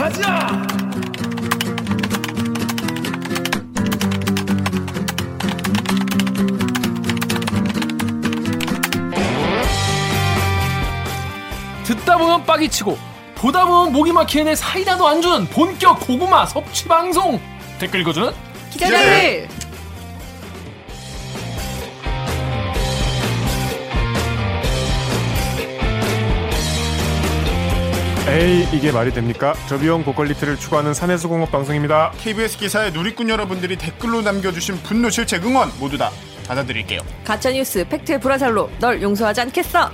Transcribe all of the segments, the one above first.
가자. 듣다 보면 빡이 치고 보다 보면 목이 막히는 애 사이다도 안 주는 본격 고구마 섭취 방송 댓글 읽어주는 기자들 에이 이게 말이 됩니까? 저비용 고quality를 추구하는 가내수공업 방송입니다. KBS 기사에 누리꾼 여러분들이 댓글로 남겨주신 분노 질책 응원 모두 다 받아드릴게요. 가짜 뉴스 팩트의 불화살로 널 용서하지 않겠어.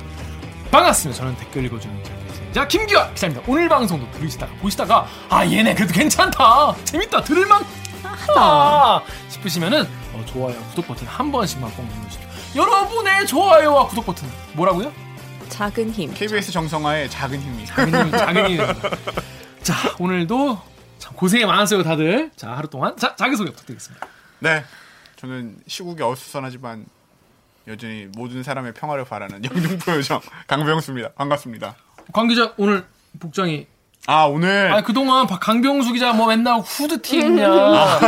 반갑습니다. 저는 댓글 읽어주는 기자 김기화 기자입니다. 오늘 방송도 들으시다가 보시다가 아 얘네 그래도 괜찮다 재밌다 들을만 하다 싶으시면은 어, 좋아요 구독 버튼 한 번씩만 꼭 눌러주십시오. 여러분의 좋아요와 구독 버튼 뭐라고요? 작은 힘. KBS 정성화의 작은 힘이. 작은 작은 자 오늘도 참 고생이 많았어요 다들. 자 하루 동안 자 자기 소개 부탁드리겠습니다. 네, 저는 시국이 어수선하지만 여전히 모든 사람의 평화를 바라는 영등포 요정 강병수입니다. 반갑습니다. 관 기자 오늘 복장이 아 오늘 아 그동안 박- 강병수 기자 뭐 맨날 후드티 입냐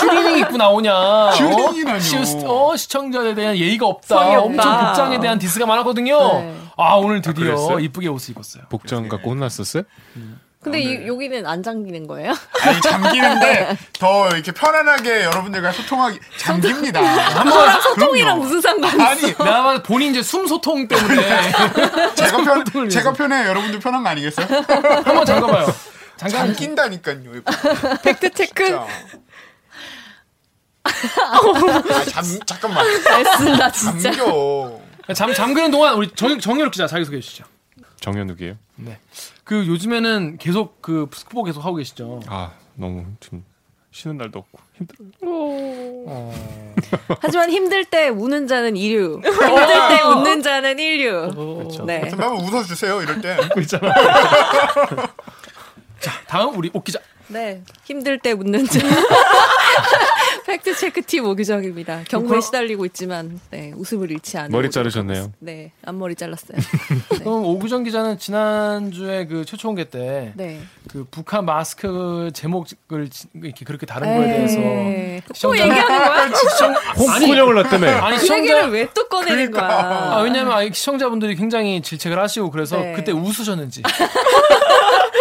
추리닝 입고 나오냐 추리닝이라뇨. 어? 시, 어, 시청자에 대한 예의가 없다. 엄청 복장에 대한 디스가 많았거든요 네. 아 오늘 드디어 그랬어요? 이쁘게 옷을 입었어요 복장 갖고 혼났었어요? 근데 이, 여기는 안 잠기는 거예요? 아니 잠기는데 더 이렇게 편안하게 여러분들과 소통하기 잠깁니다. 저랑 소통이랑. 무슨 상관이 아니 때 본인 이제 숨 소통 때문에 제가 편 제가. 편해 여러분들 편한 거 아니겠어요? 한번 잠가봐요 잠깐 잠긴다니까요. 팩트 체크. 아, 잠 잠깐만 알겠습니다 진짜. 잠겨. 잠 잠그는 동안 우리 정, 정유럽 기자 자기 소개해 주시죠 정현욱이에요. 네. 그 요즘에는 계속 그 스쿠버 계속 하고 계시죠 아 너무 좀 쉬는 날도 없고 힘들어요. 어. 하지만 힘들 때 우는 자는 이류. 힘들 때 웃는 자는 인류. 그렇죠. 네. 한번 웃어주세요 이럴 때. 다음 우리 옥 기자 네. 힘들 때 웃는 자. 팩트 체크 팀 오규정입니다. 경무에 시달리고 있지만 네, 웃음을 잃지 않은 머리 자르셨네요. 네, 앞머리 잘랐어요. 그럼 오구정 기자는 지난주에 그 최초 공개 때 네. 그 북한 마스크 제목을 지- 이렇게 그렇게 다른 거에 대해서 에이, 또 시청자- 얘기하는 거야? 시청 아니 홍군형을 났다며. 아니 그 시청자 얘기를 왜 또 꺼내는 그러니까. 거야? 아 왜냐면 아, 시청자분들이 굉장히 질책을 하시고 그래서 네. 그때 웃으셨는지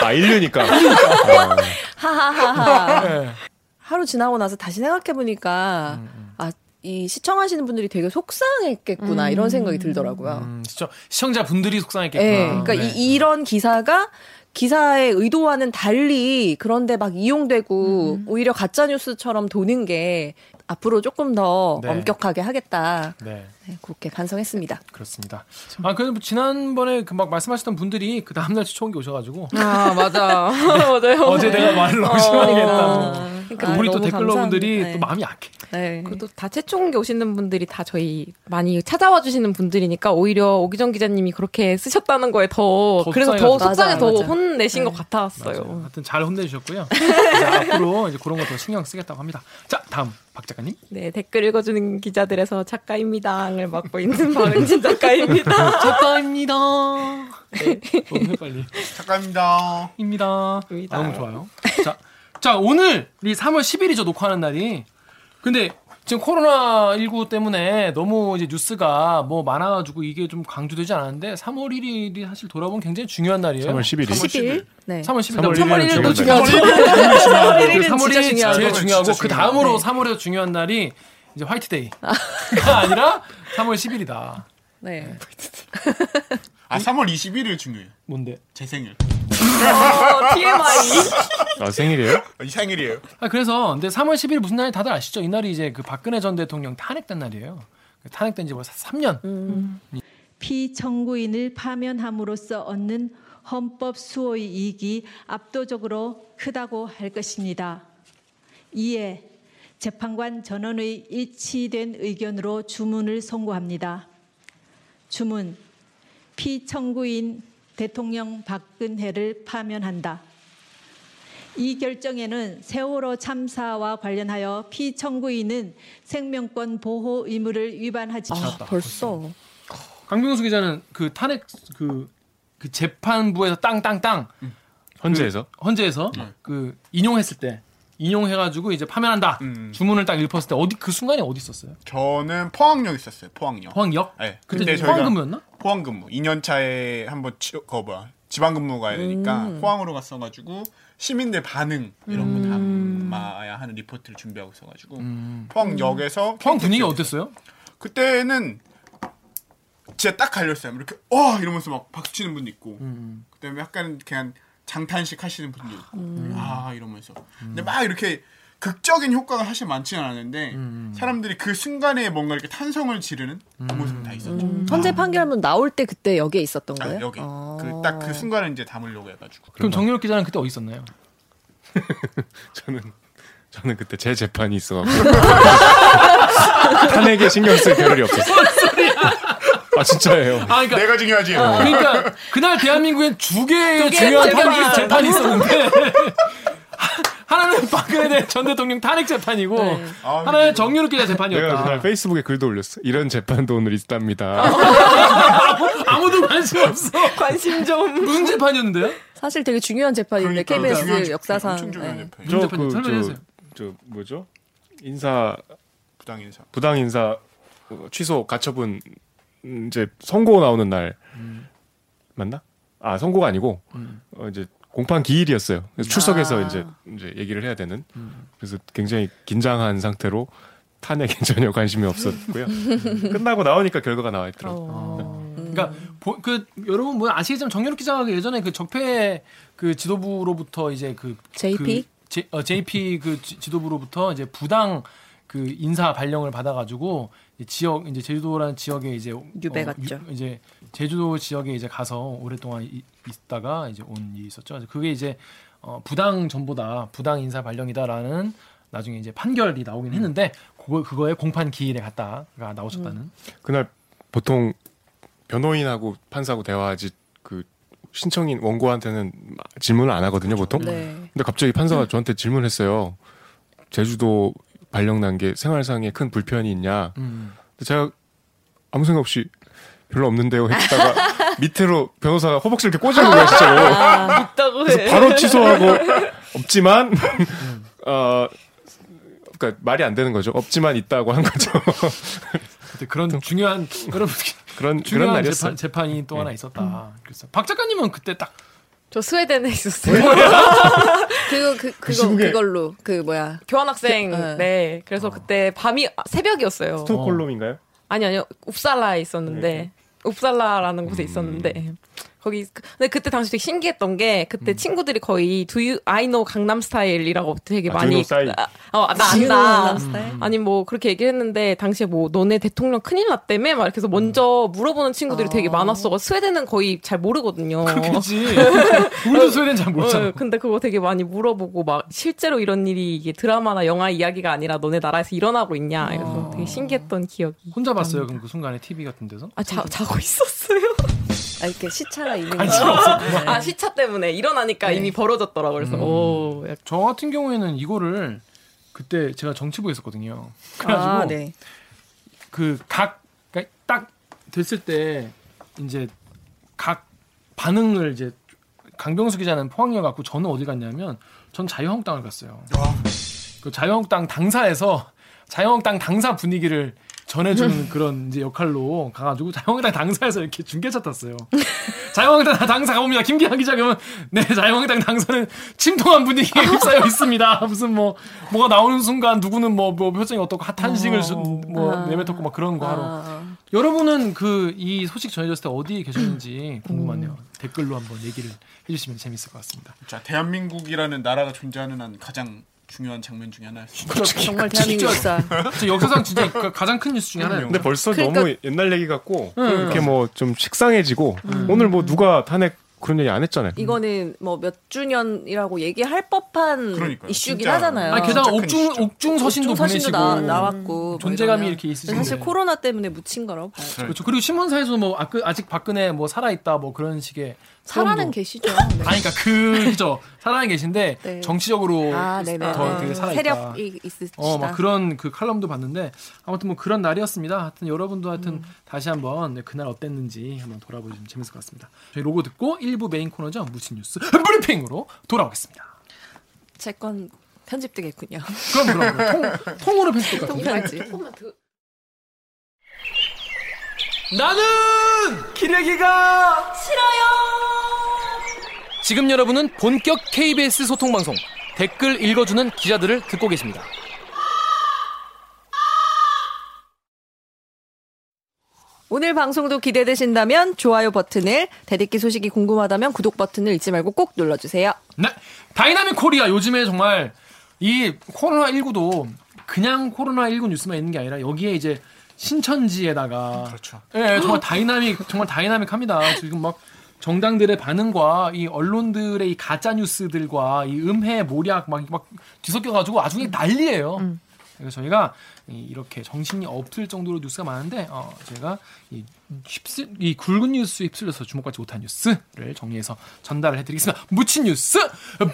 아 인류니까. 어. 하하하하. 네. 하루 지나고 나서 다시 생각해 보니까 아, 이 시청하시는 분들이 되게 속상했겠구나 이런 생각이 들더라고요. 음, 시청 시청자 분들이 속상했겠구나. 예, 그러니까 네. 이, 이런 기사가 기사의 의도와는 달리 그런데 막 이용되고 오히려 가짜 뉴스처럼 도는 게 앞으로 조금 더 네. 엄격하게 하겠다. 네. 네, 그렇게 반성했습니다. 그렇습니다. 아, 그래도 뭐 지난번에 그 막 말씀하셨던 분들이 그 다음날 공개 오셔가지고 아 맞아, 맞아요. 어제 내가 말을 너무 심하게 했다. 그러니까 우리 또 댓글러분들이 감사합니다. 또 마음이 약해. 네. 그래도 다 최초공개 오시는 분들이 다 저희 많이 찾아와 주시는 분들이니까 오히려 오기정 기자님이 그렇게 쓰셨다는 거에 더, 더 그래서 더. 속상해 더. 혼내신 네. 것 같았어요. 맞아요. 하여튼 잘 혼내주셨고요. 이제 앞으로 이제 그런 거 더 신경 쓰겠다고 합니다. 자, 다음 박 작가님. 네 댓글 읽어주는 기자들에서 작가입니다를 맡고 있는 박은진 작가입니다. 작가입니다. 네. 너무 해 빨리. 작가입니다. 입니다. 입니다. 아, 너무 좋아요. 자, 자 오늘이 3월 10일이죠 녹화하는 날이. 근데 지금 코로나 19 때문에 너무 이제 뉴스가 뭐 많아가지고 이게 좀 강조되지 않았는데 3월 1일이 사실 돌아보면 굉장히 중요한 날이에요. 3월 11일. 10일. 네. 3월 10일. 3월 3월 1일은 1일도 중요한 중요하죠. 3월 1일은 3월이 진짜 중요하죠. 제일 중요하고 그. 다음으로 네. 3월에서 중요한 날이 이제 화이트데이가 아니라 3월 10일이다. 네. 아 3월 21일 중요해요. 뭔데? 제 생일. 어, TMI. 아 생일이에요? 이 생일이에요. 아 그래서 근데 3월 10일 무슨 날이 다들 아시죠? 이날이 이제 그 박근혜 전 대통령 탄핵된 날이에요. 탄핵된 지 벌써 3년. 피청구인을 파면함으로써 얻는 헌법 수호의 이익이 압도적으로 크다고 할 것입니다. 이에 재판관 전원의 일치된 의견으로 주문을 선고합니다. 주문 피청구인 대통령 박근혜를 파면한다. 이 결정에는 세월호 참사와 관련하여 피청구인은 생명권 보호 의무를 위반하지 아, 벌써. 강병수 기자는 그 탄핵 그, 그 재판부에서 땅땅땅 헌재에서 헌재에서 그 인용했을 때 인용해가지고 이제 파면한다 음. 주문을 딱 읽었을 때 어디 그 순간에 어디 있었어요? 저는 포항역 있었어요. 포항역. 포항역? 네. 그때 그때 포항 저희가 근무였나? 포항 근무. 2년 차에 한번 치, 거 뭐야 지방 근무 가야 되니까 음. 포항으로 갔어가지고 시민들 반응 이런 거 담아야 하는 리포트를 준비하고 있어가지고 포항역에서 음. 포항 분위기 KTX 였어요. 어땠어요? 그때는 진짜 딱 갈렸어요. 이렇게 와 이러면서 막 박수 치는 분도 있고 음. 그다음에 약간 그냥 장탄식 하시는 분도 있고 음. 아 이러면서 근데 막 이렇게 극적인 효과가 사실 많지는 않았는데 음. 사람들이 그 순간에 뭔가 이렇게 탄성을 지르는 그 모습은 다 있었죠. 음, 헌재 판결문 나올 때 그때 여기에 있었던 아, 거예요? 여기 어. 그딱 그 순간을 이제 담으려고 해가지고 그럼 정유럽 기자는 그때 어디 있었나요? 저는 저는 그때 제 재판이 있어갖고 탄핵에 신경 쓸 겨를이 없었어요. 아 진짜예요. 아 그러니까 내가 중요하지. 그러니까 그날 대한민국엔 두 개의 두 중요한 재판. 재판이 있었는데 하나는 박근혜 전 대통령 탄핵 재판이고 아, 하나는 정유럽 기자 내가 재판이었다. 그날 페이스북에 글도 올렸어. 이런 재판도 오늘 있답니다. 아무도 관심 없어. 관심 좀. 무슨 재판이었는데요? 사실 되게 중요한 재판인데 그러니까 중요한 KBS 재판, 역사상 엄청 중요한 네. 재판. 무슨 재판이요? 설명해 저, 주세요. 저 뭐죠? 인사 부당 인사. 부당 인사 어, 취소 가처분 음, 이제 선고 나오는 날 맞나? 아 선고가 아니고 어, 이제 공판 기일이었어요. 그래서 출석해서 아. 이제 이제 얘기를 해야 되는. 그래서 굉장히 긴장한 상태로 탄핵에 전혀 관심이 없었고요. 끝나고 나오니까 결과가 나와 있더라고. 요 그러니까 보- 그 여러분 뭐 아시겠지만 정유럽 기자가 예전에 그 적폐 그 지도부로부터 이제 그 JP? 그 J, 어, JP 그 지- 지도부로부터 이제 부당 그 인사 발령을 받아가지고 이제 지역 이제 제주도라는 지역에 이제 유배 어, 갔죠. 유- 이제 제주도 지역에 이제 가서 오랫동안 이- 있다가 이제 온 일이 있었죠. 그게 이제 어, 부당 전보다 부당 인사 발령이다라는 나중에 이제 판결이 나오긴 했는데 그거 그거에 공판 기일에 갔다가 나오셨다는. 그날 보통 변호인하고 판사하고 대화하지 그 신청인 원고한테는 질문을 안 하거든요, 보통. 네. 근데 갑자기 판사가 저한테 질문했어요. 제주도 발령난 게 생활상에 큰 불편이 있냐. 음. 근데 제가 아무 생각 없이 별로 없는데요 했다가 밑으로 변호사가 허벅지 이렇게 꽂은 거예요, 진짜로. 있다고 그래서 해. 바로 취소하고 없지만 어 그러니까 말이 안 되는 거죠. 없지만 있다고 한 거죠. 그런 중요한 그런 그런 중요한 날이었어요. 재판, 재판이 또 하나 있었다. 그래서 박 작가님은 그때 딱 저 스웨덴에 있었어요. 그거 그 그거 시국에- 그걸로 그 뭐야 교환학생. 네. 네. 그래서 그때 밤이 아, 새벽이었어요. 스톡홀름인가요? 아니 아니요. 웁살라에 있었는데 웁살라라는 곳에 있었는데 거기 근데 그때 당시 되게 신기했던 게 그때 친구들이 거의 Do you I know 강남 스타일이라고 되게 아, 많이? 아, 어, 나 지금 안다. 강남 스타일? 아니 뭐 그렇게 얘기했는데 당시에 뭐 너네 대통령 큰일 났다며 막 이렇게 해서 먼저 물어보는 친구들이 되게 많았어. 스웨덴은 거의 잘 모르거든요. 그렇겠지. 우리도 스웨덴 잘 모르잖아. 어, 근데 그거 되게 많이 물어보고 막 실제로 이런 일이 이게 드라마나 영화 이야기가 아니라 너네 나라에서 일어나고 있냐 이래서 되게 신기했던 기억이 혼자 봤어요. 그럼 그 순간에 TV 같은 데서? 아 자, 자고 있었어요 아 이렇게 시차가 있는 아니, 거. 저- 아 시차 때문에 일어나니까 이미 벌어졌더라고 그래서 오 약간 저 같은 경우에는 이거를 그때 제가 정치부에 있었거든요. 그래가지고 아, 네. 그각 그러니까 딱 됐을 때 이제 각 반응을 이제 강병수 기자는 포항역 갔고 저는 어디 갔냐면 전 자유한국당을 갔어요. 그 자유한국당 당사에서 자유한국당 당사 분위기를 전해주는 그런 이제 역할로 가가지고 자유한국당 당사에서 이렇게 중계차 탔어요. 자유한국당 당사 가봅니다. 김기환 기자 그러면 네 자유한국당 당사는 침통한 분위기에 휩싸여 있습니다. 무슨 뭐 뭐가 나오는 순간 누구는 뭐, 뭐 표정이 어떻고 핫한식을 뭐 내뱉었고 막 그런 거 하러 아, 여러분은 그 이 소식 전해졌을 때 어디에 계셨는지 궁금하네요. 댓글로 한번 얘기를 해주시면 재밌을 것 같습니다. 자 대한민국이라는 나라가 존재하는 한 가장 중요한 장면 중에 하나였습니다. 정말 대한민국 역사. 저 역사상 진짜 그 가장 큰 뉴스 중에 하나예요. 근데 벌써 그러니까- 너무 옛날 얘기 같고 이렇게 뭐 좀 식상해지고 오늘 뭐 누가 탄핵 그런 얘기 안 했잖아요. 이거는 뭐 몇 주년이라고 얘기할 법한 그러니까요. 이슈긴 진짜. 하잖아요. 아 게다가 옥중 이슈죠. 옥중 서신도 옥중 보내시고 나, 나왔고 뭐 존재감이 이러면. 이렇게 있으신데 사실 코로나 때문에 묻힌 거라고 봐요. 그렇죠. 그리고 신문사에서 뭐 아, 그- 아직 박근혜 뭐 살아 있다 뭐 그런 식의 살아는. 계시죠. 네. 아니 그러니까 그 그죠 살아는 계신데 네. 정치적으로 아. 더 되게 살아있다. 세력이 있으시다. 어, 막 그런 그 칼럼도 봤는데 아무튼 뭐 그런 날이었습니다. 하여튼 여러분도 하여튼 음. 다시 한번 네, 그날 어땠는지 한번 돌아보시면 재밌을 것 같습니다. 저희 로고 듣고 1부 메인 코너죠. 묻힌 뉴스 브리핑으로 돌아오겠습니다. 제 건 편집되겠군요. 그럼 그럼, 그럼 통, 통으로 편집될 것 같은데. 통편집. 나는 기레기가 싫어요. 지금 여러분은 본격 KBS 소통 방송 댓글 읽어주는 기자들을 듣고 계십니다. 오늘 방송도 기대되신다면 좋아요 버튼을, 대듣기 소식이 궁금하다면 구독 버튼을 잊지 말고 꼭 눌러주세요. 네. Dynamic Korea 요즘에 정말 이 코로나 19도 그냥 코로나 19 뉴스만 있는 게 아니라 여기에 이제 신천지에다가 그렇죠. 예, 정말 다이나믹 정말 다이나믹합니다. 지금 막 정당들의 반응과 이 언론들의 이 가짜 뉴스들과 이 음해 모략 막, 막 뒤섞여 가지고 그냥 난리예요. 그래서 저희가 이- 이렇게 정신이 없을 정도로 뉴스가 많은데 어, 제가 이, 휩쓸, 이 굵은 뉴스 휩쓸려서 주목받지 못한 뉴스를 정리해서 전달을 해드리겠습니다. 묻힌 뉴스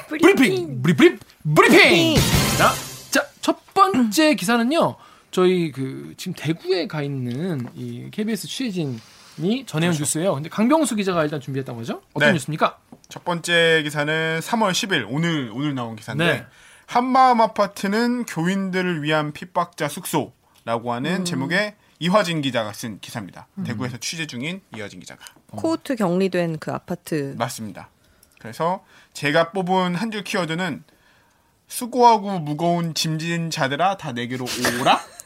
브리핑 브리핑 브리핑. 자, 자, 첫 번째 기사는요. 저희 그 지금 대구에 가 있는 이 KBS 취재진 이 전해온 뉴스예요. 근데 강병수 기자가 일단 준비했던 거죠? 어떤 네. 뉴스입니까? 첫 번째 기사는 3월 10일 오늘 오늘 나온 기사인데 네. 한마음 아파트는 교인들을 위한 핍박자 숙소라고 하는 제목의 이화진 기자가 쓴 기사입니다. 대구에서 취재 중인 이화진 기자가 코호트 격리된 그 아파트. 맞습니다. 그래서 제가 뽑은 한 줄 키워드는 수고하고 무거운 짐진 자들아 다 내게로 오라.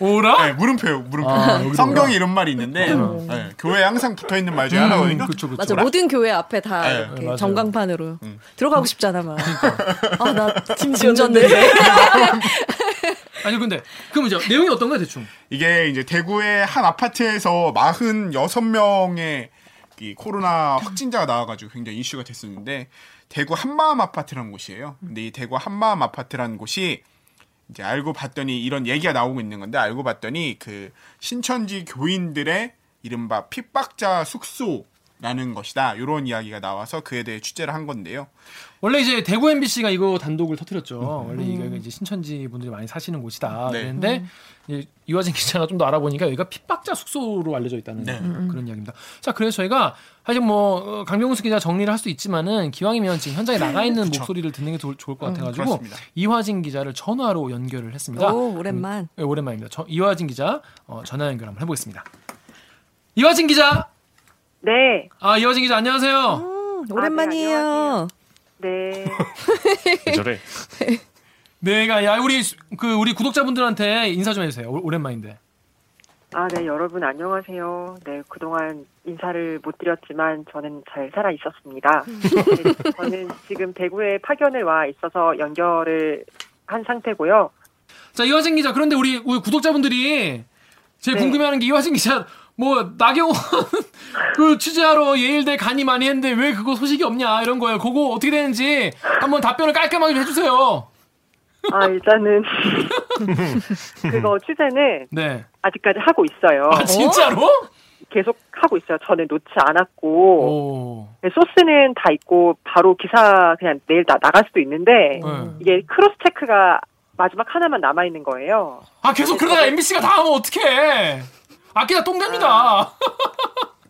오라? 네, 물음표요, 물음표. 아, 성경에 오라. 이런 말이 있는데 네, 교회에 항상 붙어 있는 말 중에 음, 하나거든요. 그쵸, 그쵸. 맞아 모든 교회 앞에 다 네, 이렇게 맞아요. 전광판으로 음. 들어가고 싶잖아 막. 아 나 짐 지었는데. 아니 근데 그럼 이제 내용이 어떤 거야 대충? 이게 이제 대구의 한 아파트에서 46명의 이 코로나 확진자가 나와가지고 굉장히 이슈가 됐었는데 대구 한마음 아파트라는 곳이에요. 근데 이 대구 한마음 아파트라는 곳이 이제 알고 봤더니 이런 얘기가 나오고 있는 건데 알고 봤더니 그 신천지 교인들의 이른바 핍박자 숙소라는 것이다. 이런 이야기가 나와서 그에 대해 취재를 한 건데요. 원래 이제 대구 MBC가 이거 단독을 터뜨렸죠. 원래 이게 이제 신천지 분들이 많이 사시는 곳이다. 네. 그런데 이제 이화진 기자가 좀 더 알아보니까 여기가 핍박자 숙소로 알려져 있다는 네. 그런 이야기입니다. 자, 그래서 저희가 사실 뭐 어, 강병수 기자 정리를 할 수 있지만은 기왕이면 지금 현장에 나가 있는 목소리를 듣는 게 좋을, 좋을 것 같아가지고 그렇습니다. 이화진 기자를 전화로 연결을 했습니다. 오 오랜만. 네, 오랜만입니다. 저, 이화진 기자 어, 전화 연결 한번 해보겠습니다. 이화진 기자, 네, 아 이화진 기자 안녕하세요. 음, 오랜만이에요. 안녕하세요. 네. 왜 저래? 내가 야 우리 수- 그 우리 구독자분들한테 인사 좀 해주세요. 오- 오랜만인데. 아, 네, 여러분 안녕하세요. 네, 그동안 인사를 못 드렸지만 저는 잘 살아 있었습니다. 네, 저는 지금 대구에 파견을 와 있어서 연결을 한 상태고요. 자 이화진 기자 그런데 우리, 우리 구독자분들이 제일 네. 궁금해하는 게 이화진 기자 뭐 나경원 그 취재하러 예일대 간이 많이 했는데 왜 그거 소식이 없냐 이런 거예요. 그거 어떻게 되는지 한번 답변을 깔끔하게 좀 해주세요. 아, 일단은 그거 취재는 네. 아직까지 하고 있어요. 아 진짜로? 계속 하고 있어요. 저는 놓지 어. 않았고 오. 네, 소스는 다 있고 바로 기사 그냥 내일 나, 나갈 수도 있는데 네. 이게 크로스 체크가 마지막 하나만 남아 있는 거예요. 아 계속 그러다가 MBC가 다 하면 어떡해. 아끼다 똥 됩니다.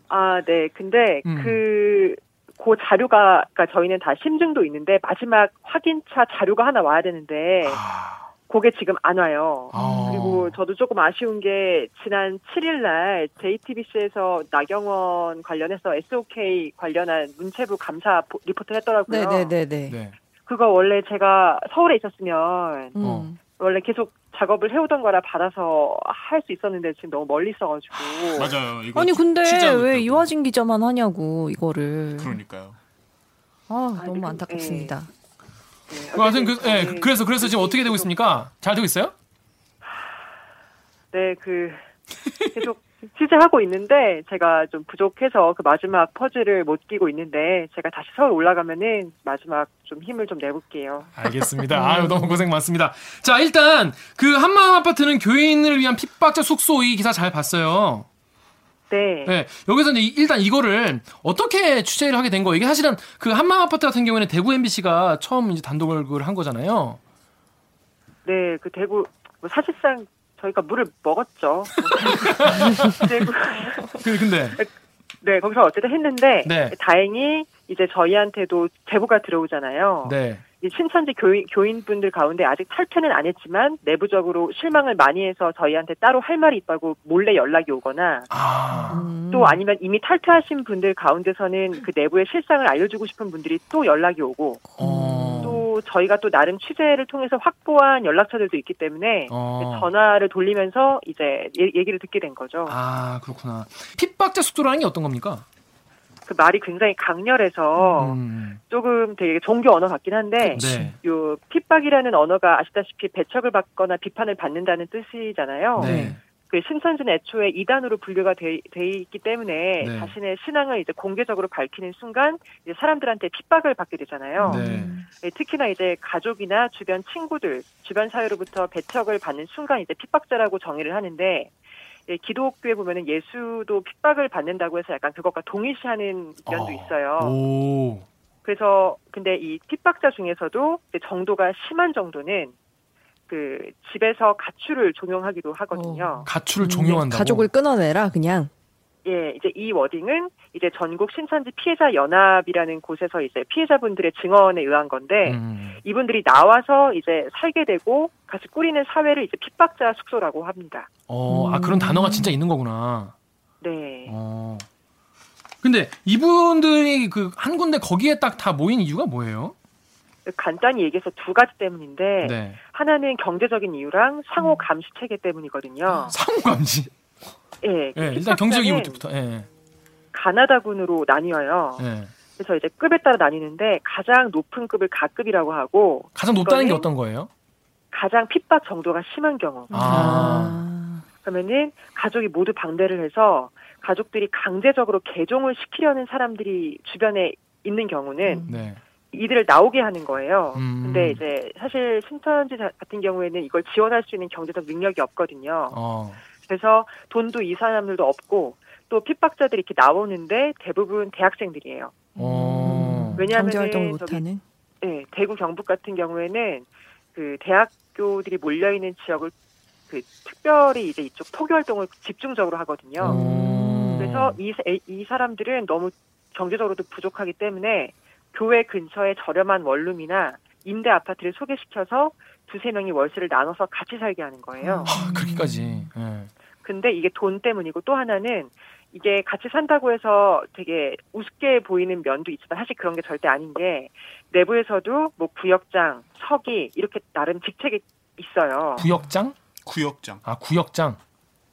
아, 네. 근데 음. 그, 그 자료가, 그러니까 저희는 다 심증도 있는데 마지막 확인차 자료가 하나 와야 되는데 그게 지금 안 와요. 아. 그리고 저도 조금 아쉬운 게 지난 7일 날 JTBC에서 나경원 관련해서 SOK 관련한 문체부 감사 보- 리포트를 했더라고요. 네네네네. 네. 그거 원래 제가 서울에 있었으면 음. 어. 원래 계속 작업을 해오던 거라 받아서 할 수 있었는데 지금 너무 멀리 있어가지고. 맞아요. 이거 아니 근데 왜. 이화진 기자만 하냐고 이거를. 그러니까요. 아 아니, 너무 그- 안타깝습니다. 네, 그 하여튼 그, 예, 저는 그래서 그래서 지금 어떻게 되고 있습니까? 잘 되고 있어요? 네, 그 계속 취재하고 있는데 제가 좀 부족해서 그 마지막 퍼즐을 못 끼고 있는데 제가 다시 서울 올라가면은 마지막 좀 힘을 좀 내볼게요. 알겠습니다. 아유, 너무 고생 많습니다. 자, 일단, 그, 한마음 아파트는 교인을 위한 핍박자 숙소 이 기사 잘 봤어요. 네. 네, 여기서 이제 이- 일단 이거를 어떻게 취재를 하게 된 거예요? 이게 사실은 그 한마음 아파트 같은 경우에는 대구 MBC가 처음 이제 단독을 한 거잖아요. 네, 그 대구 뭐 사실상 저희가 물을 먹었죠. 그 근데 네, 거기서 어쨌든 했는데 네. 다행히 이제 저희한테도 제보가 들어오잖아요. 네. 이 신천지 교인, 교인분들 가운데 아직 탈퇴는 안 했지만 내부적으로 실망을 많이 해서 저희한테 따로 할 말이 있다고 몰래 연락이 오거나 아. 음. 또 아니면 이미 탈퇴하신 분들 가운데서는 그 내부의 실상을 알려주고 싶은 분들이 또 연락이 오고 어. 또 저희가 또 나름 취재를 통해서 확보한 연락처들도 있기 때문에 어. 전화를 돌리면서 이제 얘- 얘기를 듣게 된 거죠. 아, 그렇구나. 핍박자 숙소라는 게 어떤 겁니까? 그 말이 굉장히 강렬해서 음. 조금 되게 종교 언어 같긴 한데 네. 요 핍박이라는 언어가 아시다시피 배척을 받거나 비판을 받는다는 뜻이잖아요. 네. 그 신천지는 애초에 이단으로 분류가 돼, 돼 있기 때문에 네. 자신의 신앙을 이제 공개적으로 밝히는 순간 이제 사람들한테 핍박을 받게 되잖아요. 네. 예, 특히나 이제 가족이나 주변 친구들, 주변 사회로부터 배척을 받는 순간 이제 핍박자라고 정의를 하는데 예, 기독교에 보면은 예수도 핍박을 받는다고 해서 약간 그것과 동일시하는 면도 어. 있어요. 오. 그래서 근데 이 핍박자 중에서도 정도가 심한 정도는 그 집에서 가출을 종용하기도 하거든요. 가출을 종용한다고. 가족을 끊어내라 그냥. 예, 이제 이 워딩은 이제 전국 신천지 피해자 연합이라는 곳에서 이제 피해자분들의 증언에 의한 건데 음. 이분들이 나와서 이제 살게 되고 같이 꾸리는 사회를 이제 핍박자 숙소라고 합니다. 어, 아 그런 단어가 진짜 있는 거구나. 네. 어. 근데 이분들이 그 한 군데 거기에 딱 다 모인 이유가 뭐예요? 간단히 얘기해서 두 가지 때문인데 네. 하나는 경제적인 이유랑 상호 감시 체계 때문이거든요. 상호 감지. 예, 예, 일단 경제적 이유부터. 예. 가나다군으로 나뉘어요. 예. 그래서 이제 급에 따라 나뉘는데 가장 높은 급을 가급이라고 하고 가장 높다는 게 어떤 거예요? 가장 핍박 정도가 심한 경우. 아. 그러면은 가족이 모두 방대를 해서 가족들이 강제적으로 개종을 시키려는 사람들이 주변에 있는 경우는 네. 이들을 나오게 하는 거예요. 음. 근데 이제 사실 신천지 자- 같은 경우에는 이걸 지원할 수 있는 경제적 능력이 없거든요. 어. 그래서 돈도 이 사람들도 없고 또 핍박자들이 이렇게 나오는데 대부분 대학생들이에요. 어. 왜냐하면 경제 활동을 못하는. 네, 대구 경북 같은 경우에는 그 대학교들이 몰려 있는 지역을 그 특별히 이제 이쪽 토교 활동을 집중적으로 하거든요. 어. 그래서 이, 사- 이 사람들은 너무 경제적으로도 부족하기 때문에 교회 근처에 저렴한 원룸이나 임대 아파트를 소개시켜서 두세 명이 월세를 나눠서 같이 살게 하는 거예요. 아, 그렇게까지. 예. 근데 이게 돈 때문이고 또 하나는 이게 같이 산다고 해서 되게 우습게 보이는 면도 있지만 사실 그런 게 절대 아닌 게 내부에서도 뭐 구역장, 서기 이렇게 나름 직책이 있어요. 구역장? 구역장. 아, 구역장.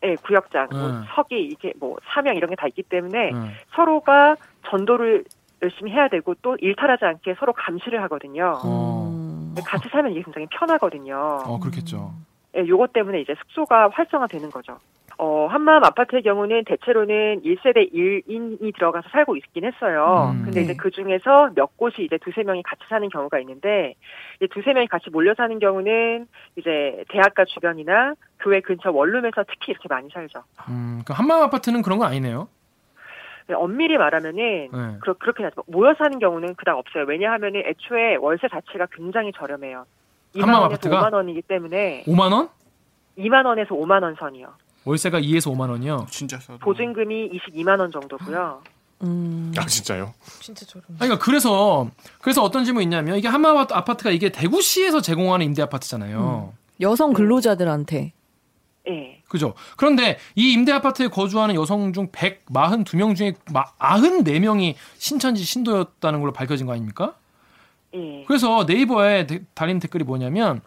네, 구역장, 뭐 음. 서기 이게 뭐 사명 이런 게 다 있기 때문에 음. 서로가 전도를 열심히 해야 되고 또 일탈하지 않게 서로 감시를 하거든요. 어. 음. 같이 살면 이게 굉장히 편하거든요. 어, 그렇겠죠. 예, 요것 때문에 이제 숙소가 활성화되는 거죠. 어, 한마음 아파트의 경우는 대체로는 1세대 1인이 들어가서 살고 있긴 했어요. 음. 근데 이제 네. 그 중에서 몇 곳이 이제 두세 명이 같이 사는 경우가 있는데, 이제 두세 명이 같이 몰려 사는 경우는 이제 대학가 주변이나 교회 근처 원룸에서 특히 이렇게 많이 살죠. 음, 그 한마음 아파트는 그런 건 아니네요. 네, 엄밀히 말하면은, 네. 그렇, 그렇긴 하지만 모여 사는 경우는 그닥 없어요. 왜냐하면은 애초에 월세 자체가 굉장히 저렴해요. 2만 한마음 원에서 아파트가? 5만 원이기 때문에 5만 원? 2만 원에서 5만 원 선이요. 월세가 2에서 5만 원이요. 진짜 싸다. 보증금이 22만 원 정도고요. 음. 아 진짜요? 진짜 저렴. 아니, 그러니까 그래서 그래서 어떤 질문이 있냐면 이게 한마음 아파트가 이게 대구시에서 제공하는 임대 아파트잖아요. 여성 근로자들한테. 예. 그죠? 그런데 이 임대 아파트에 거주하는 여성 중 142명 중에 94명이 신천지 신도였다는 걸로 밝혀진 거 아닙니까? 예. 그래서 네이버에 데- 달린 댓글이 뭐냐면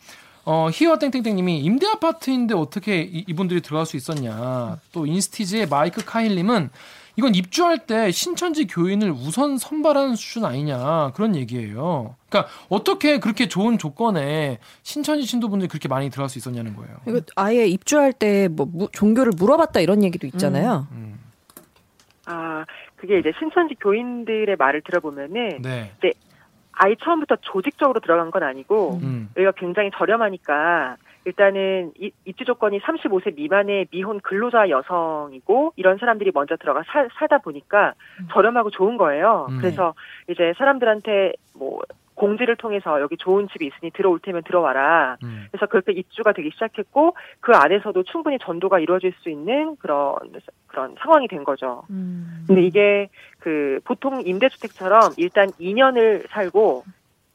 어, 히어 땡땡땡님이 임대 아파트인데 어떻게 이, 이분들이 들어갈 수 있었냐. 또 인스티즈의 마이크 카힐님은 이건 입주할 때 신천지 교인을 우선 선발하는 수준 아니냐 그런 얘기예요. 그러니까 어떻게 그렇게 좋은 조건에 신천지 신도분들이 그렇게 많이 들어갈 수 있었냐는 거예요. 이거 아예 입주할 때 뭐 종교를 물어봤다 이런 얘기도 있잖아요. 음, 아, 그게 이제 신천지 교인들의 말을 들어보면은 네. 아예 처음부터 조직적으로 들어간 건 아니고 음. 여기가 굉장히 저렴하니까 일단은 이- 입주 조건이 35세 미만의 미혼 근로자 여성이고 이런 사람들이 먼저 들어가 사, 살다 보니까 저렴하고 좋은 거예요. 음. 그래서 이제 사람들한테 뭐 공지를 통해서 여기 좋은 집이 있으니 들어올 테면 들어와라. 음. 그래서 그렇게 입주가 되기 시작했고 그 안에서도 충분히 전도가 이루어질 수 있는 그런 그런 상황이 된 거죠. 음. 근데 이게 그 보통 임대주택처럼 일단 2년을 살고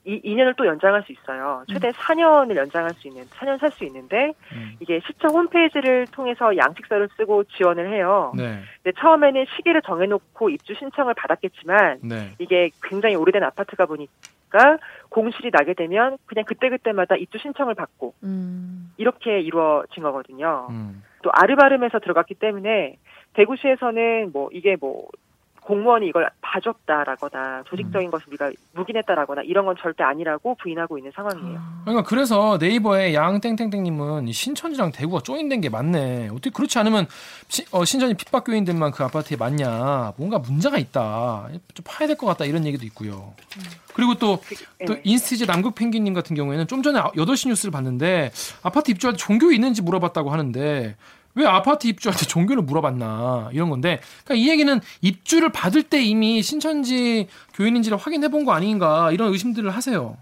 이 2년을 또 연장할 수 있어요. 최대 4년을 연장할 수 있는 4년 살 수 있는데 음. 이게 시청 홈페이지를 통해서 양식서를 쓰고 지원을 해요. 네. 근데 처음에는 시기를 정해놓고 입주 신청을 받았겠지만 네. 이게 굉장히 오래된 아파트가 보니까 공실이 나게 되면 그냥 그때 그때마다 입주 신청을 받고 음. 이렇게 이루어진 거거든요. 음. 또 아르바름에서 들어갔기 때문에 대구시에서는 뭐 이게 뭐 공무원이 이걸 봐줬다라거나 조직적인 것을 우리가 묵인했다라거나 이런 건 절대 아니라고 부인하고 있는 상황이에요. 그러니까 그래서 네이버에 양땡땡땡님은 이 신천지랑 대구가 조인된 게 맞네. 어떻게 그렇지 않으면 시- 어, 신천지 핍박교인들만 그 아파트에 맞냐? 뭔가 문제가 있다. 좀 파야 될 것 같다 이런 얘기도 있고요. 그리고 또또 네. 인스티즈 남극 펭귄님 같은 경우에는 좀 전에 8시 뉴스를 봤는데 아파트 입주할 때 종교 있는지 물어봤다고 하는데 왜 아파트 입주할 때 종교를 물어봤나 이런 건데 그러니까 이 얘기는 입주를 받을 때 이미 신천지 교인인지를 확인해 본 거 아닌가 이런 의심들을 하세요.